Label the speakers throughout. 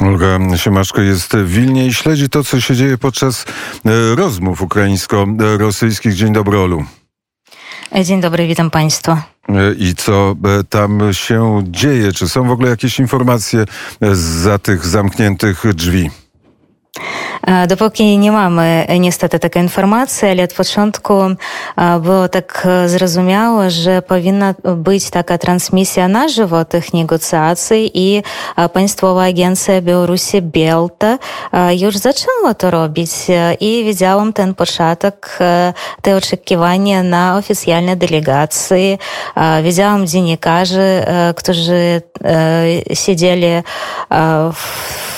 Speaker 1: Olga Siemaszko jest w Wilnie i śledzi to, co się dzieje podczas rozmów ukraińsko-rosyjskich. Dzień dobry, Olu.
Speaker 2: Dzień dobry, witam Państwa.
Speaker 1: I co tam się dzieje? Czy są w ogóle jakieś informacje za tych zamkniętych drzwi?
Speaker 2: Э, допокі не мамы э, не стата такая інфармацыя але ад пачатку э, было так зразумела же павінна быць такая трансмісія нажыва тых негуцыяцый і паньствовая агенцыя беларусі белта юж зачынла то робіць і відзявам тэн пачатак ты очаківання на афіцыяльнай дэлегацыі. Відзявам дзенікажы кто же сидзелі в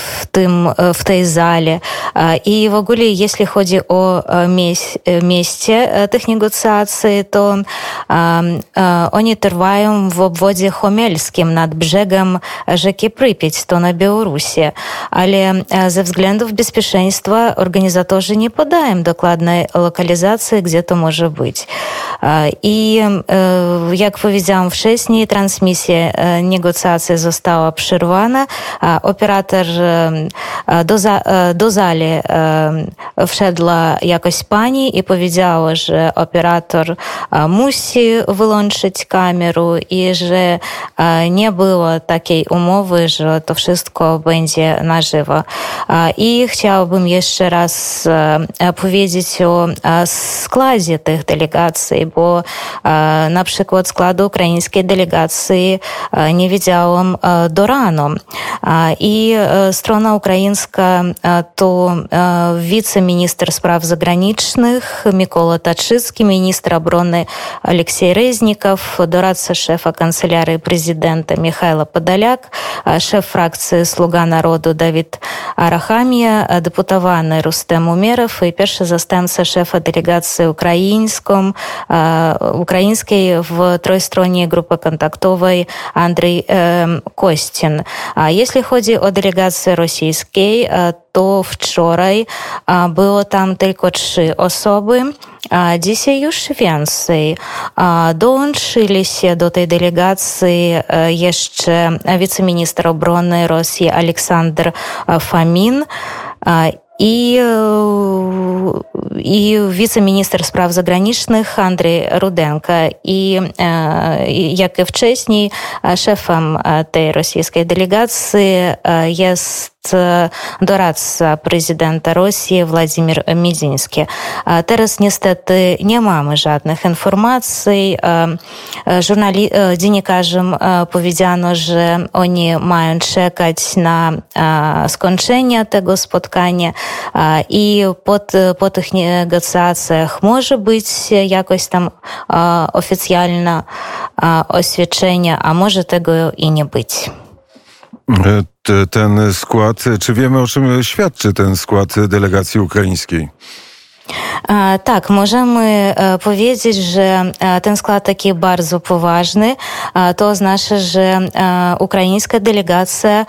Speaker 2: w tej zali. I w ogóle, jeśli chodzi o miejsce tych negocjacji, to oni trwają w obwodzie chomelskim nad brzegiem rzeki Prypieć, to na Białorusi. Ale ze względów bezpieczeństwa organizatorzy nie podają dokładnej lokalizacji, gdzie to może być. I jak powiedziałam wcześniej, transmisja negocjacji została przerwana. Operator do, za, do zali wszedła jakaś pani i powiedziała, że operator musi wyłączyć kamerę i że nie było takiej umowy, że to wszystko będzie na żywo. I chciałabym jeszcze raz powiedzieć o składzie tych delegacji, bo na przykład składu ukraińskiej delegacji nie widziałam do rano. I strona українська, э, то э, вице министр справ заграничных Микола Тачицкий, министр обороны Алексей Резніков, дорадца шефа канцеляры президента Михаила Подоляк, э, шеф фракции Слуга народу Давид Арахамия, депутаваны Рустем Умеров и перша застанція шефа делегации украинском украинской в тройстроні групи контактової эм, Костин. А если ході о делегации Росії rosyjską, to wczoraj było tam tylko trzy osoby. A dzisiaj już więcej. Dołączyli się do tej delegacji jeszcze wiceminister obrony Rosji Aleksander Famin i, i wiceminister spraw zagranicznych Andrzej Rudenko. I jak i wcześniej szefem tej rosyjskiej delegacji jest doradca prezydenta Rosji Władimir Miediński. Teraz niestety nie mamy żadnych informacji. Żurnali- dziennikarzom powiedziano, że oni mają czekać na skończenie tego spotkania i po, po tych negocjacjach może być jakoś tam oficjalne oświadczenie, a może tego i nie być
Speaker 1: ten skład. Czy wiemy, o czym świadczy ten skład delegacji ukraińskiej?
Speaker 2: Tak, możemy powiedzieć, że ten skład taki bardzo poważny. To oznacza, że ukraińska delegacja,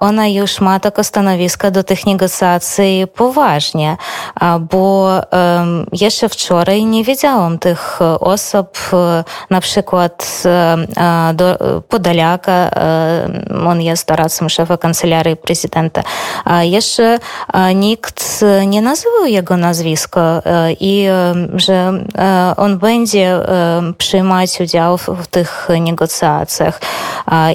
Speaker 2: ona już ma takie stanowisko do tych negocjacji poważnie, bo jeszcze wczoraj nie wiedziałam tych osób, na przykład Podoliaka, on jest doradcą szefa kancelarii prezydenta. Jeszcze nikt nie nazywał jego nazwiska i że on będzie przyjmować udział w tych negocjacjach.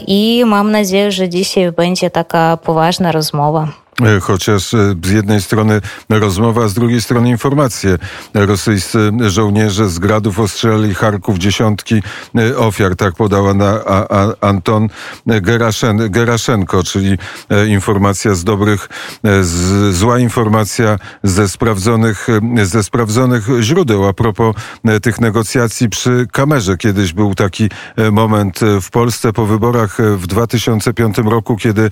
Speaker 2: I mam nadzieję, że dzisiaj będzie taka poważna rozmowa.
Speaker 1: E, chociaż e, z jednej strony rozmowa, a z drugiej strony informacje. Rosyjscy żołnierze z gradów ostrzelali Charków dziesiątki e, ofiar, tak podała na Anton Geraszen, Geraszenko, czyli informacja z dobrych, z, zła informacja ze sprawdzonych, ze sprawdzonych źródeł. A propos tych negocjacji przy kamerze. Kiedyś był taki moment w Polsce po wyborach w 2005 roku, kiedy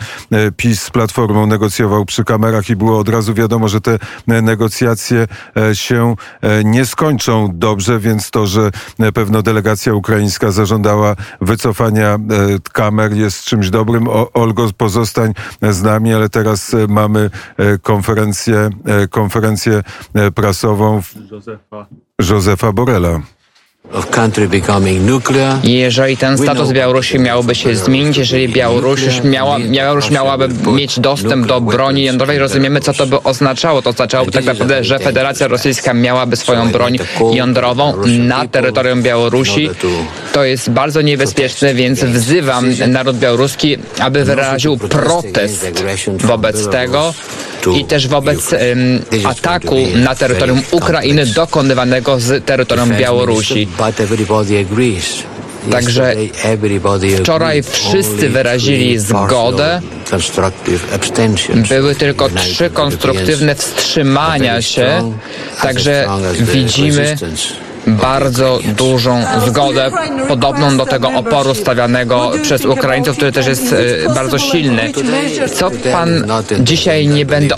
Speaker 1: PiS z Platformą negocjował przy kamerach i było od razu wiadomo, że te negocjacje e, się e, nie skończą dobrze, więc to, że pewno delegacja ukraińska zażądała wycofania e, kamer jest czymś dobrym. Olgo, pozostań z nami, ale teraz mamy konferencję, konferencję prasową Józefa Borela.
Speaker 3: Jeżeli ten status Białorusi miałby się zmienić, jeżeli Białoruś miała, Białoruś miałaby mieć dostęp do broni jądrowej, rozumiemy, co to by oznaczało. To oznaczałoby tak naprawdę, że Federacja Rosyjska miałaby swoją broń jądrową na terytorium Białorusi. To jest bardzo niebezpieczne, więc wzywam naród białoruski, aby wyraził protest wobec tego i też wobec ataku na terytorium Ukrainy dokonywanego z terytorium Białorusi. Także wczoraj wszyscy wyrazili zgodę. Były tylko trzy konstruktywne wstrzymania się, także widzimy bardzo dużą zgodę, podobną do tego oporu stawianego przez Ukraińców, który też jest e, bardzo silny. Co pan dzisiaj nie będę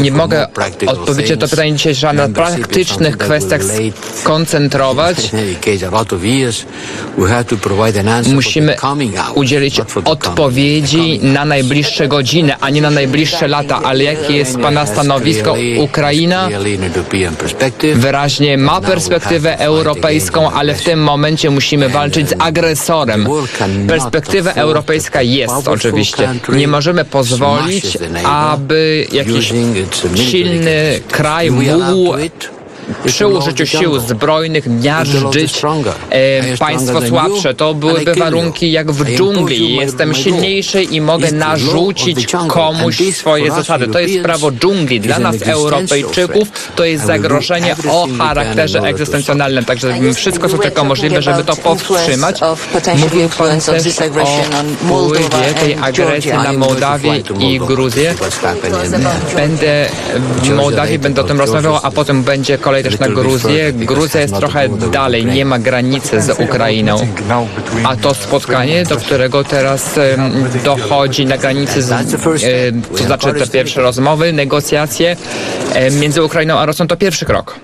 Speaker 3: nie mogę odpowiedzieć na to pytanie dzisiaj, że na praktycznych kwestiach skoncentrować. Musimy udzielić odpowiedzi na najbliższe godziny, a nie na najbliższe lata. Ale jakie jest pana stanowisko? Ukraina wyraźnie ma perspektywę perspektywę europejską, ale w tym momencie musimy walczyć z agresorem. Perspektywa europejska jest oczywiście. Nie możemy pozwolić, aby jakiś silny kraj mógł przy użyciu sił zbrojnych miażdżyć e, państwo słabsze. To byłyby warunki jak w dżungli. Jestem silniejszy i mogę narzucić komuś swoje zasady. To jest prawo dżungli. Dla nas, Europejczyków, to jest zagrożenie o charakterze egzystencjonalnym. Także wszystko, co tylko możliwe, żeby to powstrzymać. Mówił Pan też o wpływie tej agresji na Mołdawię i Gruzję. Będę w Mołdawii, będę o tym rozmawiał, a potem będzie kolej też na Gruzję. Gruzja jest trochę dalej, nie ma granicy z Ukrainą. A to spotkanie, do którego teraz dochodzi na granicy, z, to znaczy te pierwsze rozmowy, negocjacje między Ukrainą a Rosją, to pierwszy krok.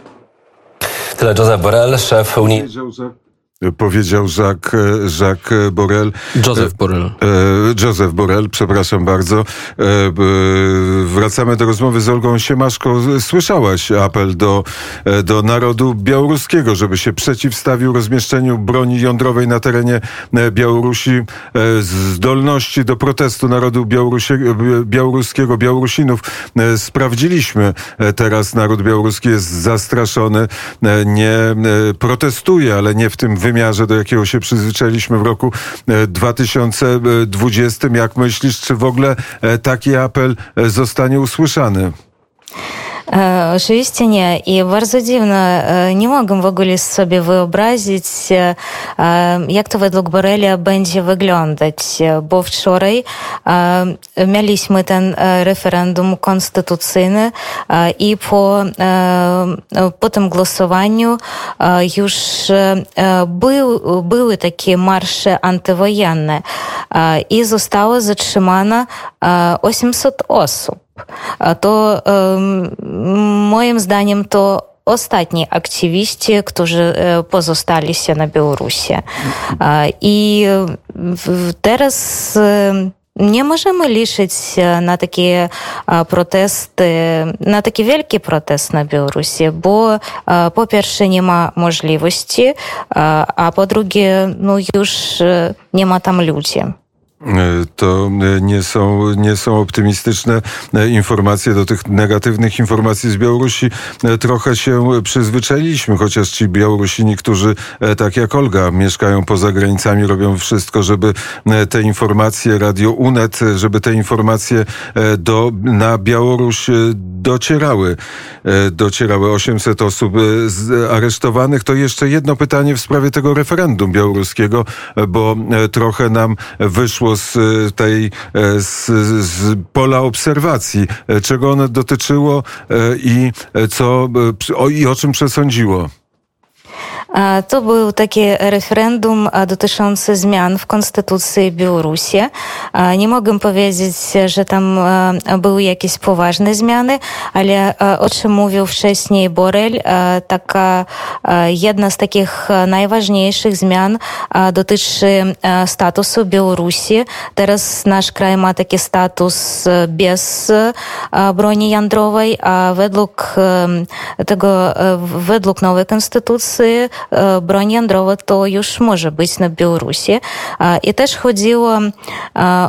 Speaker 4: Tyle Joseph Borrell, szef Unii
Speaker 1: powiedział Jacques, Jacques Borrell.
Speaker 4: Joseph Borrell. E,
Speaker 1: Joseph Borrell, przepraszam bardzo. E, wracamy do rozmowy z Olgą Siemaszko. Słyszałaś apel do, e, do narodu białoruskiego, żeby się przeciwstawił rozmieszczeniu broni jądrowej na terenie Białorusi. Zdolności do protestu narodu białoruskiego, Białorusinów sprawdziliśmy. Teraz naród białoruski jest zastraszony, nie protestuje, ale nie w tym wymiarze wymiarze, do jakiego się przyzwyczailiśmy w roku 2020. E, Jak myślisz, czy w ogóle e, taki apel e, zostanie usłyszany?
Speaker 2: Oczywiście nie. I bardzo dziwne, nie mogę w ogóle sobie wyobrazić, jak to według Borelia będzie wyglądać, bo wczoraj mieliśmy ten referendum konstytucyjny i po, po tym głosowaniu już był, były takie marsze antywojenne i zostało zatrzymane 800 osób to moim zdaniem to ostatni aktywiści, którzy pozostali się na Białorusi. I teraz nie możemy liczyć na takie protesty, na taki wielki protest na Białorusi, bo po pierwsze nie ma możliwości, a po drugie no już nie ma tam ludzi.
Speaker 1: E, to e, nie są, nie są optymistyczne e, informacje. Do tych negatywnych informacji z Białorusi trochę się przyzwyczailiśmy, chociaż ci Białorusini, którzy tak jak Olga mieszkają poza granicami, robią wszystko, żeby te informacje, Radio UNET, żeby te informacje do, na Białoruś docierały. Docierały 800 osób aresztowanych. To jeszcze jedno pytanie w sprawie tego referendum białoruskiego, bo trochę nam wyszło z e, tej e, z, z pola obserwacji, e, czego ono dotyczyło i co o, i o czym przesądziło.
Speaker 2: To był takie referendum dotyczące zmian w konstytucji Białorusi. Nie mogę powiedzieć, że tam były jakieś poważne zmiany, ale o czym mówił wcześniej Borel, taka jedna z takich najważniejszych zmian dotyczy statusu Białorusi. Teraz nasz kraj ma taki status bez broni jądrowej, a według tego, według nowej konstytucji broń jądrowa to już może być na Białorusi. I też chodziło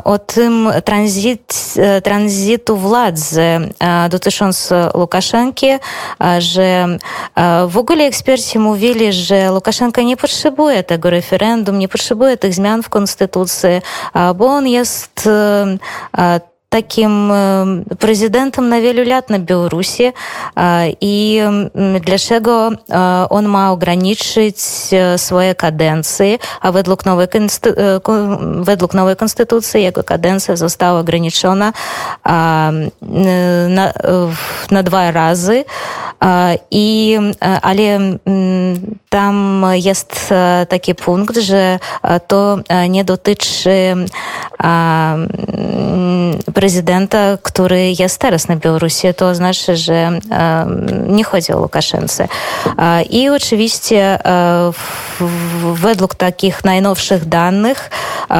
Speaker 2: o tym tranzyt, tranzytu władzy dotyczący Łukaszenki, że w ogóle eksperci mówili, że Łukaszenka nie potrzebuje tego referendum, nie potrzebuje tych zmian w konstytucji, bo on jest таким прэзідэнтам на велюляд на беларусі і для чаго он маў гранічыць э, свае кадэнцыі а выдлук новай э, конститу... выдлук новай канстытуцыі яго кадэнцыя застава агранічона э, на, на два разы і але там есть такі пункт же то не дотычы prezydenta, który jest teraz na Białorusi, to znaczy, że nie chodzi o Łukaszence. I oczywiście według takich najnowszych danych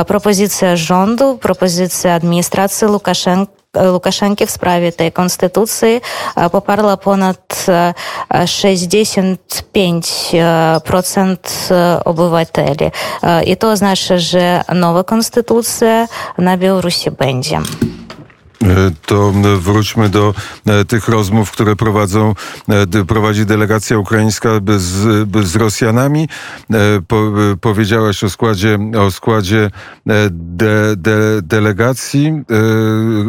Speaker 2: propozycja rządu, propozycja administracji Łukaszenki Łukaszenki w sprawie tej konstytucji poparła ponad 65% obywateli. I to oznacza, że nowa konstytucja na Białorusi będzie.
Speaker 1: E, to wróćmy do e, tych rozmów, które prowadzą, e, prowadzi delegacja ukraińska z, z Rosjanami. Po, powiedziałaś o składzie, o składzie de, de, delegacji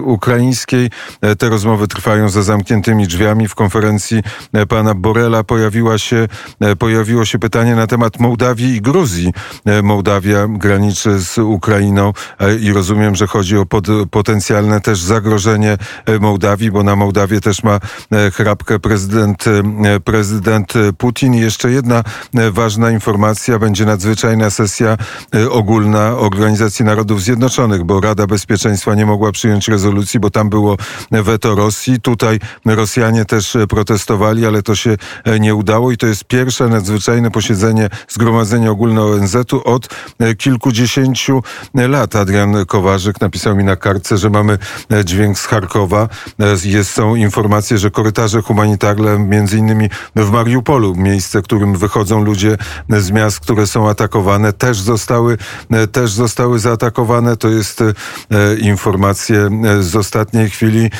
Speaker 1: ukraińskiej. Te rozmowy trwają za zamkniętymi drzwiami. W konferencji pana Borela pojawiła się, pojawiło się pytanie na temat Mołdawii i Gruzji. Mołdawia graniczy z Ukrainą i rozumiem, że chodzi o pod, potencjalne też zagrożenie zagrożenie e, Mołdawii, bo na Mołdawię też ma e, chrapkę prezydent, e, prezydent Putin. I jeszcze jedna ważna informacja. Będzie nadzwyczajna sesja ogólna Organizacji Narodów Zjednoczonych, bo Rada Bezpieczeństwa nie mogła przyjąć rezolucji, bo tam było weto Rosji. Tutaj Rosjanie też protestowali, ale to się nie udało i to jest pierwsze nadzwyczajne posiedzenie Zgromadzenia Ogólne ONZ-u od kilkudziesięciu lat. Adrian Kowarzyk napisał mi na kartce, że mamy dźwięk z Charkowa. E, jest, są informacje, że korytarze humanitarne, między innymi w Mariupolu, miejsce, którym wychodzą ludzie z miast, które są atakowane, też zostały, e, też zostały zaatakowane. To jest e, informacje z ostatniej chwili.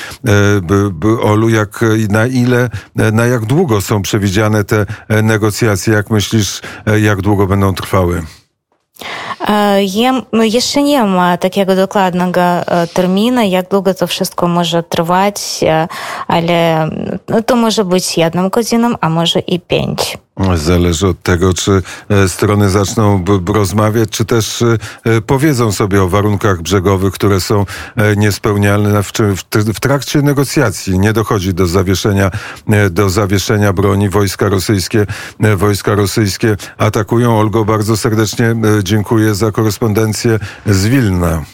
Speaker 1: Olu, jak, na ile, na jak długo są przewidziane te negocjacje? Jak myślisz, jak długo będą trwały?
Speaker 2: Э, ем, ну, яшчэ няма такога дакладнага э, тэрміна як доўга то wszystko можа трываць э, але ну, то можа быць адным гадзінам а можа і пень
Speaker 1: Zależy od tego, czy e, strony zaczną rozmawiać, czy też e, powiedzą sobie o warunkach brzegowych, które są e, niespełnialne w trakcie negocjacji. Nie dochodzi do zawieszenia, do zawieszenia broni. Wojska rosyjskie, wojska rosyjskie atakują. Olgo, bardzo serdecznie dziękuję za korespondencję z Wilna.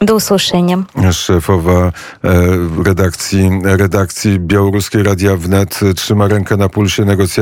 Speaker 2: Do usłyszenia.
Speaker 1: Szefowa redakcji, redakcji Białoruskiej Radia Wnet trzyma rękę na pulsie negocjacji.